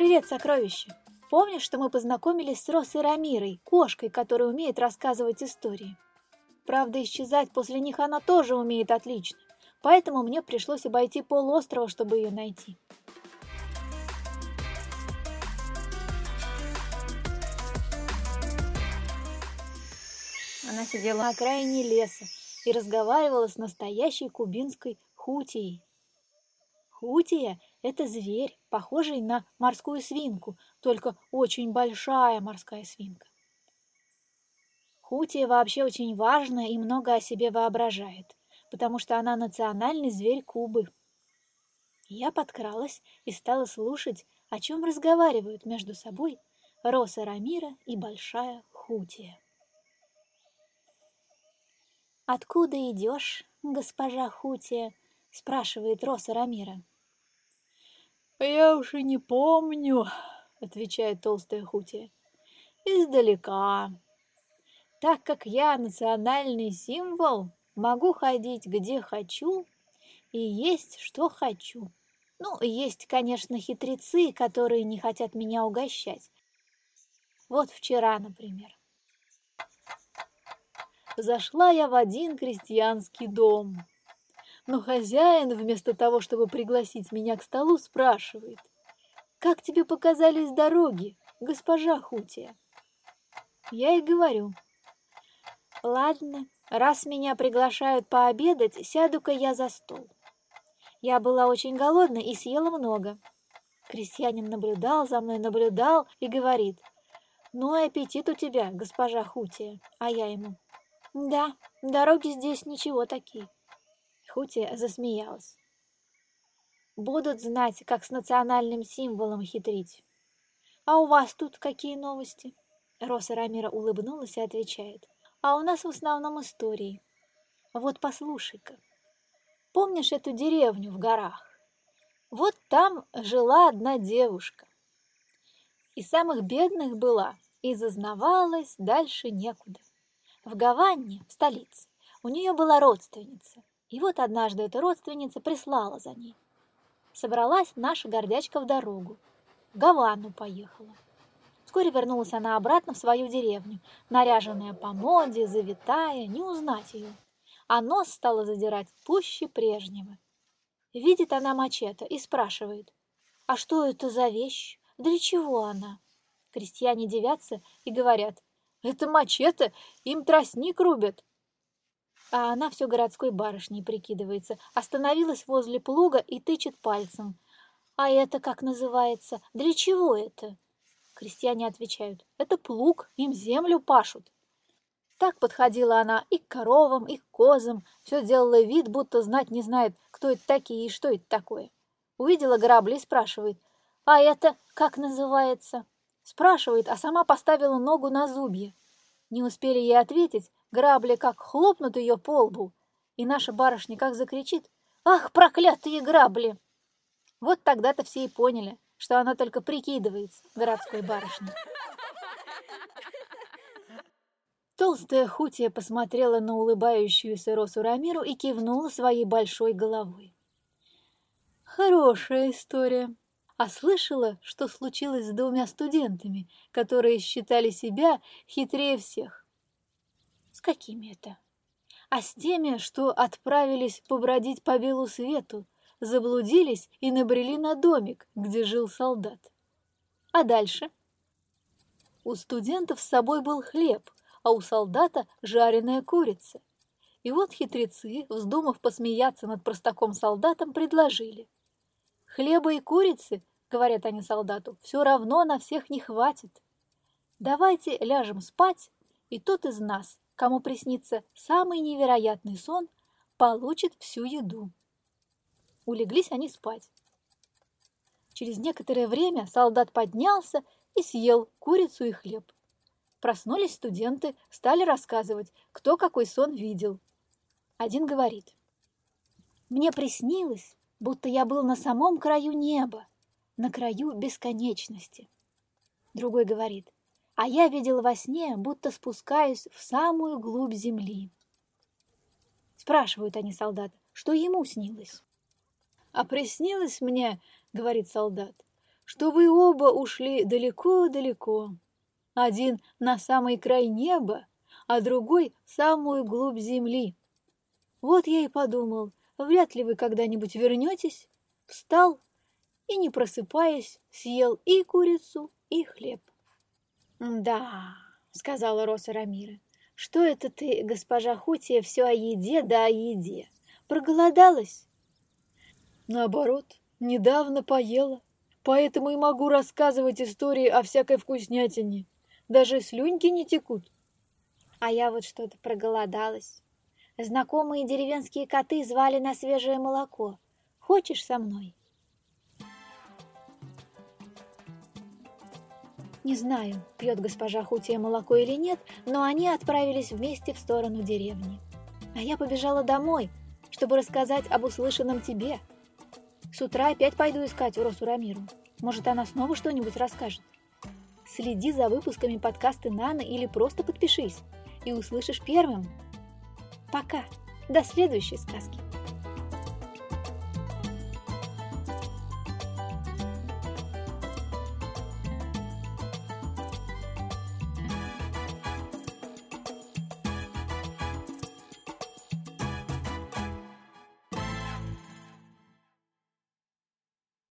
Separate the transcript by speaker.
Speaker 1: Привет, сокровище! Помнишь, что мы познакомились с Росой Рамирой, кошкой, которая умеет рассказывать истории? Правда, исчезать после них она тоже умеет отлично, поэтому мне пришлось обойти полуострова, чтобы ее найти. Она сидела на окраине леса и разговаривала с настоящей кубинской хутией. Хутия – это зверь, похожий на морскую свинку, только очень большая морская свинка. Хутия вообще очень важна и много о себе воображает, потому что она национальный зверь Кубы. Я подкралась и стала слушать, о чем разговаривают между собой Роса Рамира и Большая Хутия. «Откуда идешь, госпожа Хутия?» — спрашивает Роса Рамира.
Speaker 2: «Я уж и не помню», — отвечает толстая Хутия. «Издалека. Так как я национальный символ, могу ходить где хочу и есть что хочу. Ну, есть, конечно, хитрецы, которые не хотят меня угощать. Вот вчера, например. Зашла я в один крестьянский дом. Но хозяин, вместо того, чтобы пригласить меня к столу, спрашивает, «Как тебе показались дороги, госпожа Хутия?» Я и говорю, «Ладно, раз меня приглашают пообедать, сяду-ка я за стол». Я была очень голодна и съела много. Крестьянин наблюдал за мной, наблюдал и говорит, «Ну, аппетит у тебя, госпожа Хутия», а я ему, «Да, дороги здесь ничего такие». Хути засмеялась. Будут знать, как с национальным символом хитрить. А у вас тут какие новости? Роса Рамира улыбнулась и отвечает. А у нас в основном истории. Вот послушай-ка. Помнишь эту деревню в горах? Вот там жила одна девушка. И самых бедных была, и зазнавалась дальше некуда. В Гаванне, в столице, у нее была родственница, и вот однажды эта родственница прислала за ней. Собралась наша гордячка в дорогу. В Гавану поехала. Вскоре вернулась она обратно в свою деревню, наряженная по моде, завитая, не узнать ее. А нос стала задирать пуще прежнего. Видит она мачете и спрашивает, «А что это за вещь? Для чего она?» Крестьяне девятся и говорят, «Это мачете, им тростник рубят, а она все городской барышней прикидывается, остановилась возле плуга и тычет пальцем. «А это как называется? Для чего это?» Крестьяне отвечают, «Это плуг, им землю пашут». Так подходила она и к коровам, и к козам, все делала вид, будто знать не знает, кто это такие и что это такое. Увидела грабли и спрашивает, «А это как называется?» Спрашивает, а сама поставила ногу на зубья. Не успели ей ответить, Грабли как хлопнут ее по лбу, и наша барышня как закричит «Ах, проклятые грабли!» Вот тогда-то все и поняли, что она только прикидывается городской барышней. Толстая Хутия посмотрела на улыбающуюся Росу Рамиру и кивнула своей большой головой. Хорошая история. А слышала, что случилось с двумя студентами, которые считали себя хитрее всех. С какими это? А с теми, что отправились побродить по белу свету, заблудились и набрели на домик, где жил солдат. А дальше? У студентов с собой был хлеб, а у солдата жареная курица. И вот хитрецы, вздумав посмеяться над простаком-солдатом, предложили. «Хлеба и курицы, — говорят они солдату, — все равно на всех не хватит. Давайте ляжем спать, и тот из нас, кому приснится самый невероятный сон, получит всю еду. Улеглись они спать. Через некоторое время солдат поднялся и съел курицу и хлеб. Проснулись студенты, стали рассказывать, кто какой сон видел. Один говорит, «Мне приснилось, будто я был на самом краю неба, на краю бесконечности». Другой говорит, а я видел во сне, будто спускаюсь в самую глубь земли. Спрашивают они солдата, что ему снилось. «А приснилось мне, — говорит солдат, — что вы оба ушли далеко-далеко. Один на самый край неба, а другой в самую глубь земли. Вот я и подумал, вряд ли вы когда-нибудь вернетесь. Встал и, не просыпаясь, съел и курицу, и хлеб.
Speaker 1: «Да», — сказала Роса Рамира, — «что это ты, госпожа Хутия, все о еде да о еде? Проголодалась?»
Speaker 2: «Наоборот, недавно поела, поэтому и могу рассказывать истории о всякой вкуснятине. Даже слюньки не текут».
Speaker 1: А я вот что-то проголодалась. Знакомые деревенские коты звали на свежее молоко. Хочешь со мной? Не знаю, пьет госпожа Хутия молоко или нет, но они отправились вместе в сторону деревни. А я побежала домой, чтобы рассказать об услышанном тебе. С утра опять пойду искать Уросу Рамиру. Может, она снова что-нибудь расскажет. Следи за выпусками подкаста Наны или просто подпишись и услышишь первым. Пока. До следующей сказки.